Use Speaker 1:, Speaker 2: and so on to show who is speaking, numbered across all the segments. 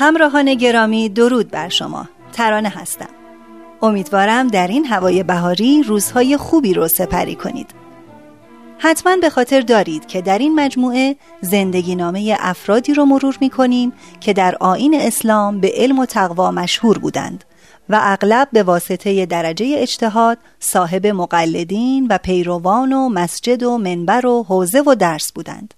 Speaker 1: همراهان گرامی درود بر شما. ترانه هستم. امیدوارم در این هوای بهاری روزهای خوبی رو سپری کنید. حتما به خاطر دارید که در این مجموعه زندگی نامه افرادی رو مرور می کنیم که در آین اسلام به علم و تقوا مشهور بودند و اغلب به واسطه درجه اجتهاد صاحب مقلدین و پیروان و مسجد و منبر و حوزه و درس بودند.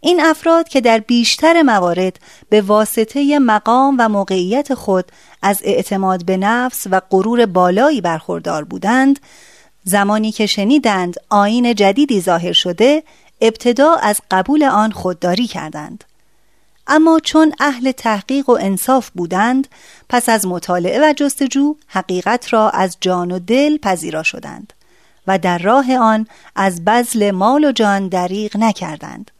Speaker 1: این افراد که در بیشتر موارد به واسطه مقام و موقعیت خود از اعتماد به نفس و غرور بالایی برخوردار بودند زمانی که شنیدند آین جدیدی ظاهر شده ابتدا از قبول آن خودداری کردند. اما چون اهل تحقیق و انصاف بودند پس از مطالعه و جستجو حقیقت را از جان و دل پذیرا شدند و در راه آن از بذل مال و جان دریغ نکردند.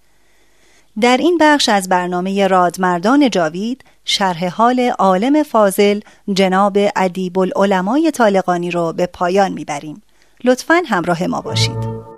Speaker 1: در این بخش از برنامه رادمردان جاوید شرح حال عالم فاضل جناب ادیب العلمای طالقانی رو به پایان می‌بریم. لطفا همراه ما باشید.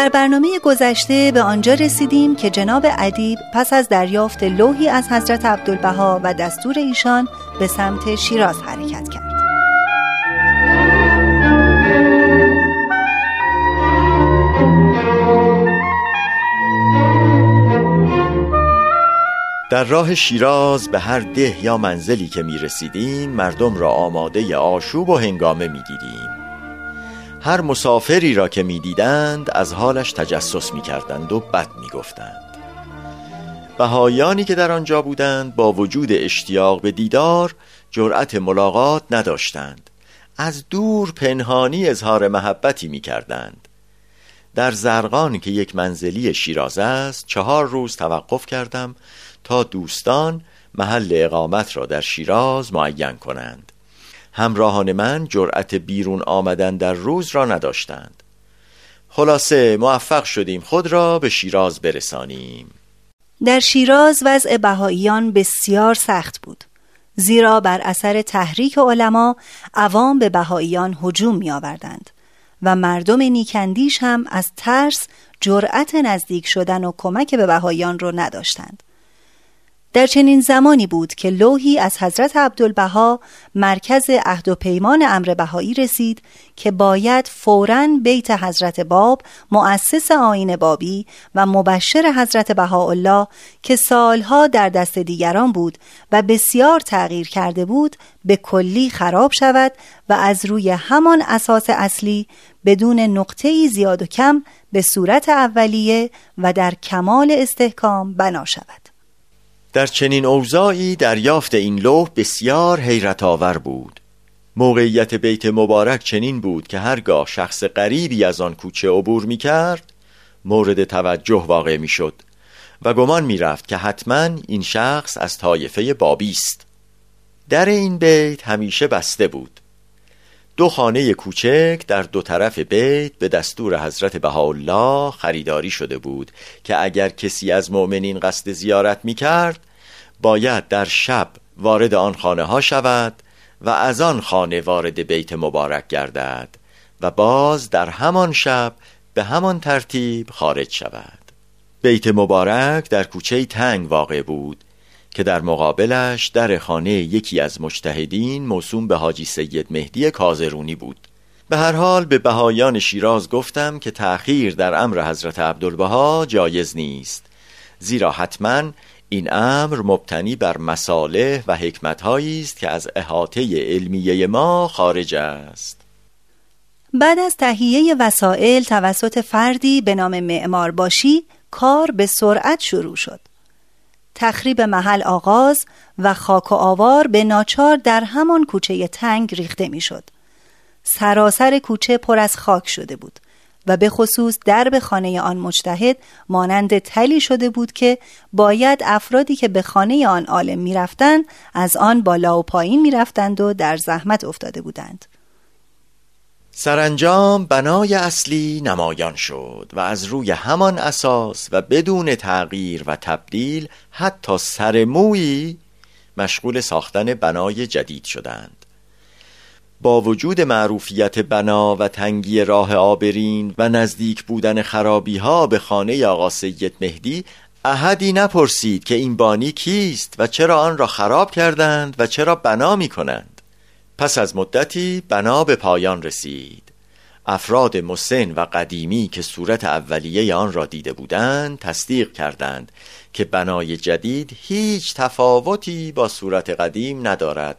Speaker 1: در برنامه گذشته به آنجا رسیدیم که جناب ادیب پس از دریافت لوحی از حضرت عبدالبها و دستور ایشان به سمت شیراز حرکت کرد.
Speaker 2: در راه شیراز به هر ده یا منزلی که می رسیدیم مردم را آماده آشوب و هنگامه می دیدیم هر مسافری را که می‌دیدند از حالش تجسس می‌کردند و بد می‌گفتند. بهایانی که در آنجا بودند با وجود اشتیاق به دیدار جرأت ملاقات نداشتند. از دور پنهانی اظهار محبتی می‌کردند. در زرقان که یک منزلی شیراز است چهار روز توقف کردم تا دوستان محل اقامت را در شیراز معین کنند. همراهان من جرأت بیرون آمدن در روز را نداشتند. خلاصه موفق شدیم خود را به شیراز برسانیم.
Speaker 1: در شیراز وضع بهاییان بسیار سخت بود. زیرا بر اثر تحریک علما عوام به بهاییان هجوم می آوردند و مردم نیکندیش هم از ترس جرأت نزدیک شدن و کمک به بهاییان را نداشتند. در چنین زمانی بود که لوحی از حضرت عبدالبها مرکز عهد و پیمان امر بهایی رسید که باید فوراً بیت حضرت باب مؤسس آین بابی و مبشر حضرت بهاءالله که سالها در دست دیگران بود و بسیار تغییر کرده بود به کلی خراب شود و از روی همان اساس اصلی بدون نقطه زیاد و کم به صورت اولیه و در کمال استحکام بنا شود.
Speaker 2: در چنین اوضاعی دریافت این لوح بسیار حیرت آور بود. موقعیت بیت مبارک چنین بود که هرگاه شخص غریبی از آن کوچه عبور می کرد مورد توجه واقع می شد و گمان می رفت که حتما این شخص از طایفه بابی است. در این بیت همیشه بسته بود. دو خانه کوچک در دو طرف بیت به دستور حضرت بهاءالله خریداری شده بود که اگر کسی از مؤمنین قصد زیارت می کرد باید در شب وارد آن خانه ها شود و از آن خانه وارد بیت مبارک گردد و باز در همان شب به همان ترتیب خارج شود. بیت مبارک در کوچه تنگ واقع بود که در مقابلش در خانه یکی از مجتهدین موسوم به حاجی سید مهدی کازرونی بود. به هر حال به بهایان شیراز گفتم که تأخیر در امر حضرت عبدالبها جایز نیست زیرا حتما این امر مبتنی بر مساله و حکمتهایی است که از احاطه علمیه ما خارج است.
Speaker 1: بعد از تهیه وسایل توسط فردی به نام معمار باشی کار به سرعت شروع شد. تخریب محل آغاز و خاک و آوار به ناچار در همان کوچه تنگ ریخته می‌شد. سراسر کوچه پر از خاک شده بود و به خصوص درب خانه آن مجتهد مانند تلی شده بود که باید افرادی که به خانه آن عالم می‌رفتند از آن بالا و پایین می‌رفتند و در زحمت افتاده بودند
Speaker 2: سرانجام بنای اصلی نمایان شد و از روی همان اساس و بدون تغییر و تبدیل حتی سرمویی مشغول ساختن بنای جدید شدند. با وجود معروفیت بنا و تنگی راه آبرین و نزدیک بودن خرابی ها به خانه آقا سید مهدی احدی نپرسید که این بانی کیست و چرا آن را خراب کردند و چرا بنا می کنند پس از مدتی بنا به پایان رسید. افراد مسن و قدیمی که صورت اولیه آن را دیده بودند تصدیق کردند که بنای جدید هیچ تفاوتی با صورت قدیم ندارد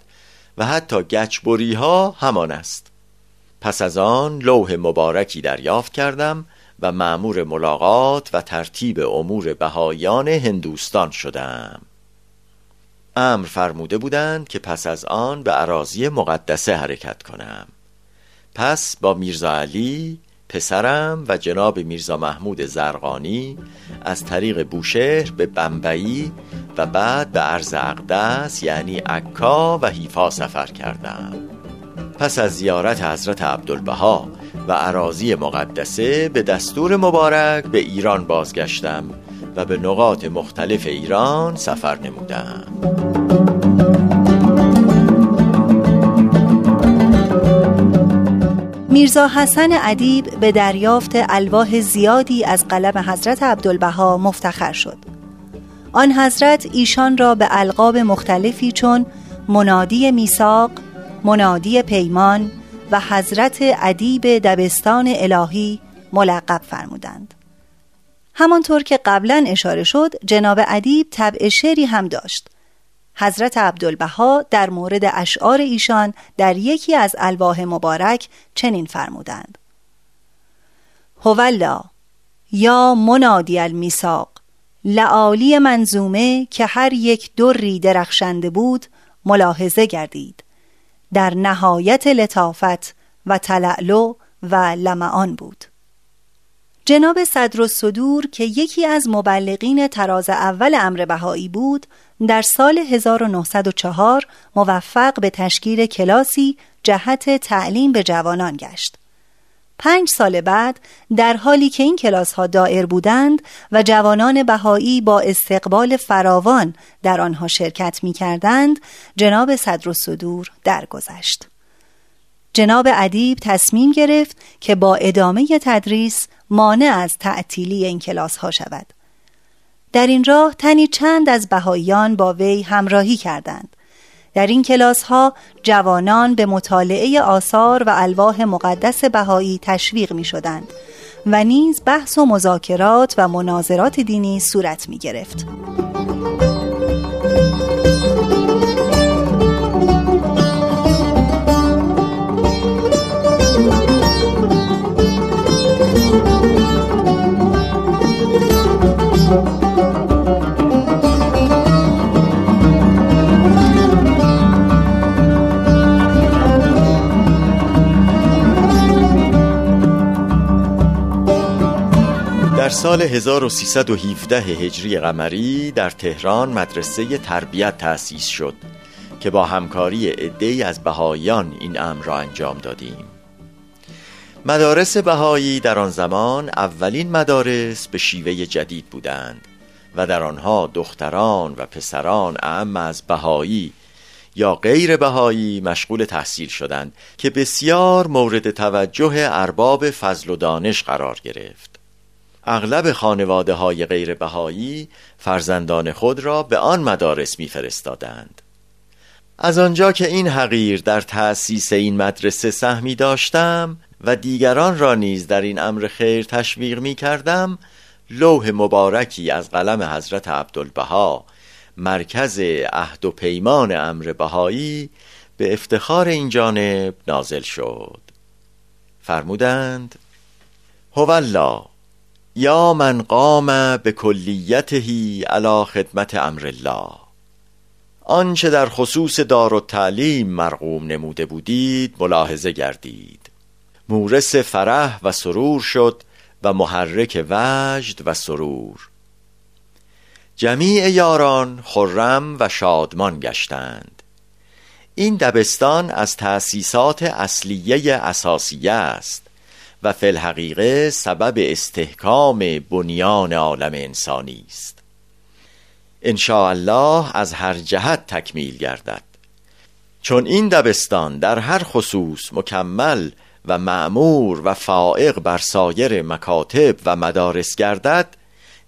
Speaker 2: و حتی گچبری ها همان است. پس از آن لوح مبارکی دریافت کردم و معمور ملاقات و ترتیب امور بهایان هندوستان شدم. امر فرموده بودند که پس از آن به عراضی مقدسه حرکت کنم. پس با میرزا علی پسرم و جناب میرزا محمود زرقانی از طریق بوشهر به بمبئی و بعد به عرض اقدس یعنی عکا و حیفا سفر کردم. پس از زیارت حضرت عبدالبها و عراضی مقدسه به دستور مبارک به ایران بازگشتم و به نقاط مختلف ایران سفر نمودم
Speaker 1: میرزا حسن ادیب به دریافت الواح زیادی از قلم حضرت عبدالبها مفتخر شد. آن حضرت ایشان را به القاب مختلفی چون منادی میثاق، منادی پیمان و حضرت ادیب دبستان الهی ملقب فرمودند. همانطور که قبلا اشاره شد جناب ادیب طبع شعری هم داشت. حضرت عبدالبها در مورد اشعار ایشان در یکی از الواح مبارک چنین فرمودند. هولا یا منادی المیساق لعالی منظومه که هر یک دری درخشنده بود ملاحظه گردید. در نهایت لطافت و تلعلو و لمعان بود. جناب صدر صدور که یکی از مبلغین تراز اول امر بهایی بود در سال 1904 موفق به تشکیل کلاسی جهت تعلیم به جوانان گشت. پنج سال بعد در حالی که این کلاس ها دائر بودند و جوانان بهایی با استقبال فراوان در آنها شرکت می کردند جناب صدر و صدور درگذشت. جناب ادیب تصمیم گرفت که با ادامه تدریس مانع از تعطیلی این کلاس ها شود. در این راه تنی چند از بهاییان با وی همراهی کردند در این کلاس ها جوانان به مطالعه آثار و الواح مقدس بهایی تشویق می شدند و نیز بحث و مذاکرات و مناظرات دینی صورت می گرفت.
Speaker 2: سال 1317 هجری قمری در تهران مدرسه تربیت تأسیس شد که با همکاری عدهای از بهاییان این امر را انجام دادیم. مدارس بهایی در آن زمان اولین مدارس به شیوه جدید بودند و در آنها دختران و پسران اعم از بهایی یا غیر بهایی مشغول تحصیل شدند که بسیار مورد توجه ارباب فضل و دانش قرار گرفت. اغلب خانواده های غیر بهایی فرزندان خود را به آن مدارس میفرستادند. از آنجا که این حقیر در تأسیس این مدرسه سهمی داشتم و دیگران را نیز در این امر خیر تشویق می کردم لوح مبارکی از قلم حضرت عبدالبها مرکز عهد و پیمان امر بهایی به افتخار این جانب نازل شد. فرمودند هو یا من قام به کلیتهی علی خدمت امر الله. آنچه در خصوص دار و تعلیم مرقوم نموده بودید ملاحظه گردید. مورس فرح و سرور شد و محرک وجد و سرور. جمیع یاران خرم و شادمان گشتند. این دبستان از تأسیسات اصلیه اساسیه است. و فی الحقیقه سبب استحکام بنیان عالم انسانی است. ان الله از هر جهت تکمیل گردد. چون این دبستان در هر خصوص مکمل و معمور و فائق بر سایر مکاتب و مدارس گردد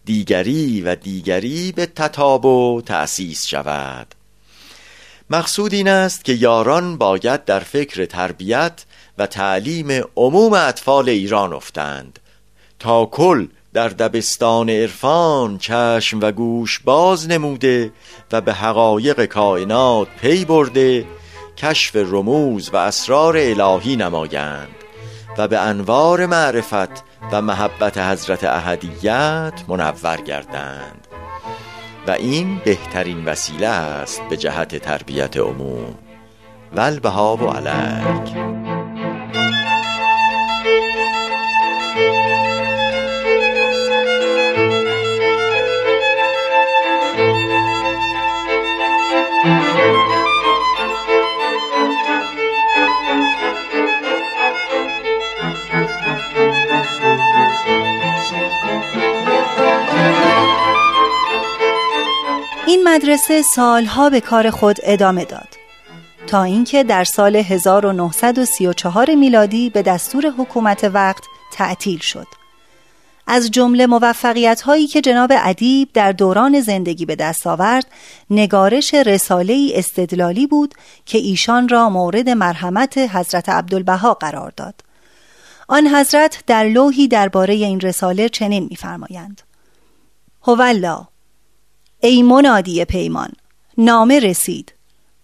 Speaker 2: دیگری و دیگری به تتابع تأسیس شود. مقصود این است که یاران باید در فکر تربیت و تعلیم عموم اطفال ایران افتند. تا کل در دبستان عرفان چشم و گوش باز نموده و به حقایق کائنات پی برده کشف رموز و اسرار الهی نمایند و به انوار معرفت و محبت حضرت احدیت منور گردند. و این بهترین وسیله است به جهت تربیت عموم. ولبها و علک
Speaker 1: مدرسه سالها به کار خود ادامه داد. تا اینکه در سال 1934 میلادی به دستور حکومت وقت تعطیل شد. از جمله موفقیت هایی که جناب ادیب در دوران زندگی به دست آورد نگارش رساله استدلالی بود که ایشان را مورد مرحمت حضرت عبدالبها قرار داد. آن حضرت در لوحی درباره این رساله چنین می‌فرمایند. هولا ای منادی پیمان نامه رسید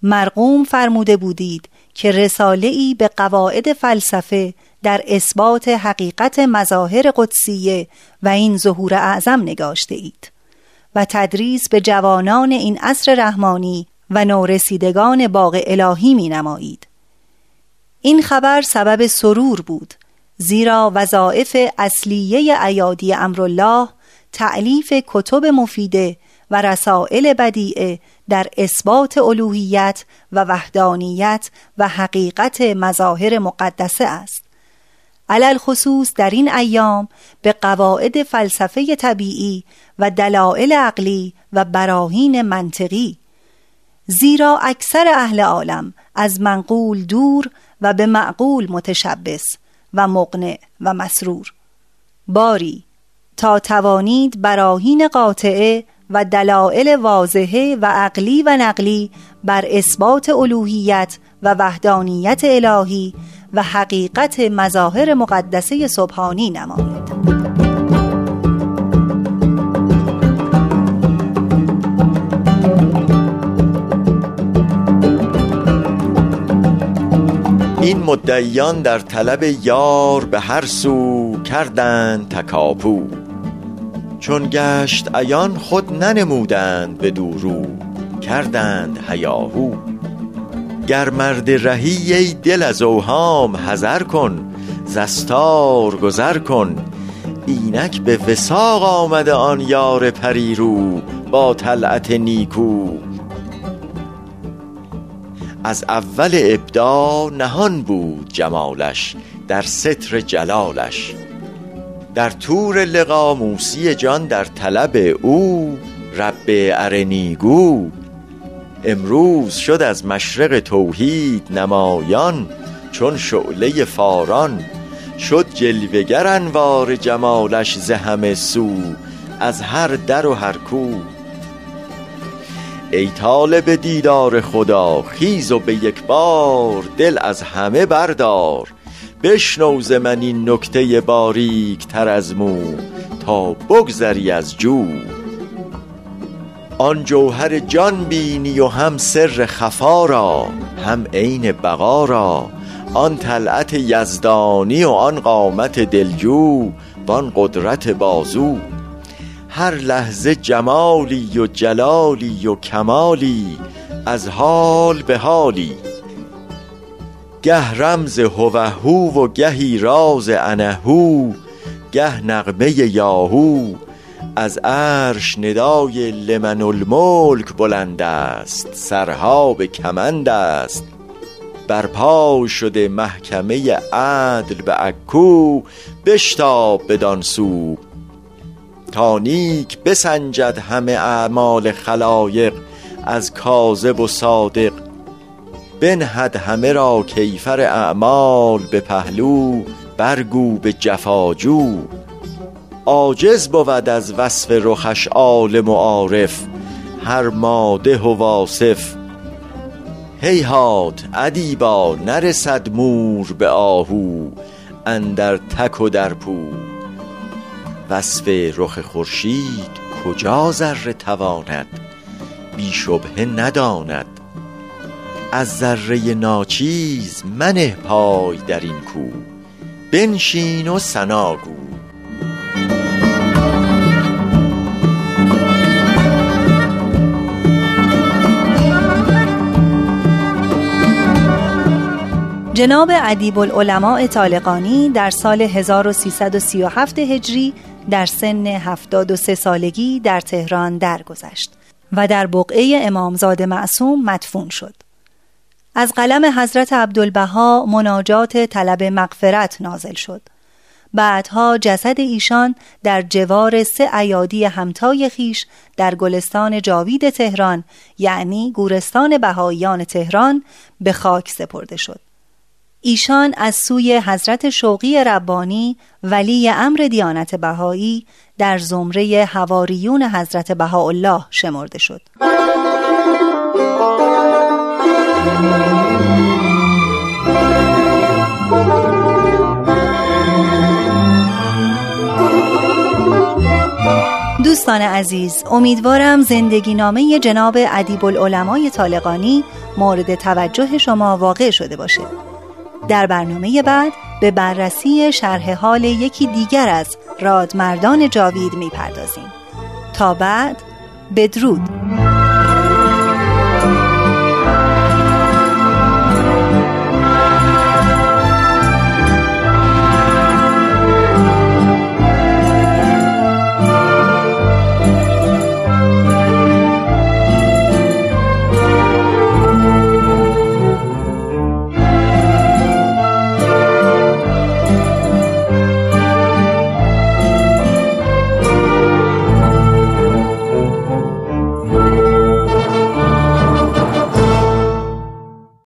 Speaker 1: مرقوم فرموده بودید که رساله ای به قواعد فلسفه در اثبات حقیقت مظاهر قدسیه و این ظهور اعظم نگاشته اید و تدریس به جوانان این عصر رحمانی و نورسیدگان باغ الهی می نمایید. این خبر سبب سرور بود زیرا وظایف اصلیه ایادی امرالله تعلیف کتب مفیده و رسائل بدیعه در اثبات الوهیت و وحدانیت و حقیقت مظاهر مقدسه است. علل خصوص در این ایام به قواعد فلسفه طبیعی و دلائل عقلی و براهین منطقی زیرا اکثر اهل عالم از منقول دور و به معقول متشبس و مقنع و مسرور. باری تا توانید براهین قاطعه و دلائل واضحه و عقلی و نقلی بر اثبات الوهیت و وحدانیت الهی و حقیقت مظاهر مقدسه سبحانی نمایید
Speaker 2: این مدعیان در طلب یار به هر سو کردند تکاپو. چون گشت ایان خود ننمودند به دورو کردند هیاهو گر مرد رهی ای دل از اوهام حذر کن زستار گذر کن. اینک به وساق آمده آن یار پریرو با طلعت نیکو. از اول ابدا نهان بود جمالش در ستر جلالش. در طور لقا موسی جان در طلب او رب ارنیگو. امروز شد از مشرق توحید نمایان چون شعله فاران. شد جلوگر انوار جمالش ز همه سو از هر در و هر کو. ای طالب دیدار خدا خیز و به یک بار دل از همه بردار. بشنو ز من این نکته باریک تر از مو تا بگذری از جو. آن جوهر جان بینی و هم سر خفا را هم عین بقا را. آن طلعت یزدانی و آن قامت دلجو وان قدرت بازو. هر لحظه جمالی و جلالی و کمالی از حال به حالی گه رمز هوهو و گهی راز انهو گه نغمه یاهو. از عرش ندای لمن الملک بلند است سرها به کمند است. برپا شده محکمه عدل به عکو بشتاب بدان سو. تا نیک بسنجد همه اعمال خلایق از کاذب و صادق بنهد همه را کیفر اعمال به پهلو برگو به جفاجو. عاجز بود از وصف رخش عالم و عارف هر ماده و واصف. هیهات ادیبا نرسد مور به آهو اندر تک و در پو. وصف رخ خورشید کجا ذره تواند؟ بی شبهه نداند. از ذره ناچیز منه پای در این کو بنشین و ثنا گو
Speaker 1: جناب ادیب العلماء طالقانی در سال 1337 هجری در سن 73 سالگی در تهران درگذشت و در بقعه امامزاده معصوم مدفون شد. از قلم حضرت عبدالبها مناجات طلب مغفرت نازل شد. بعدها جسد ایشان در جوار سه ایادی همتای خیش در گلستان جاوید تهران یعنی گورستان بهاییان تهران به خاک سپرده شد. ایشان از سوی حضرت شوقی ربانی ولی امر دیانت بهایی در زمره هواریون حضرت بهاءالله شمرده شد. دوستان عزیز امیدوارم زندگی نامه جناب ادیب العلمای طالقانی مورد توجه شما واقع شده باشه. در برنامه بعد به بررسی شرح حال یکی دیگر از رادمردان جاوید می‌پردازیم. تا بعد بدرود.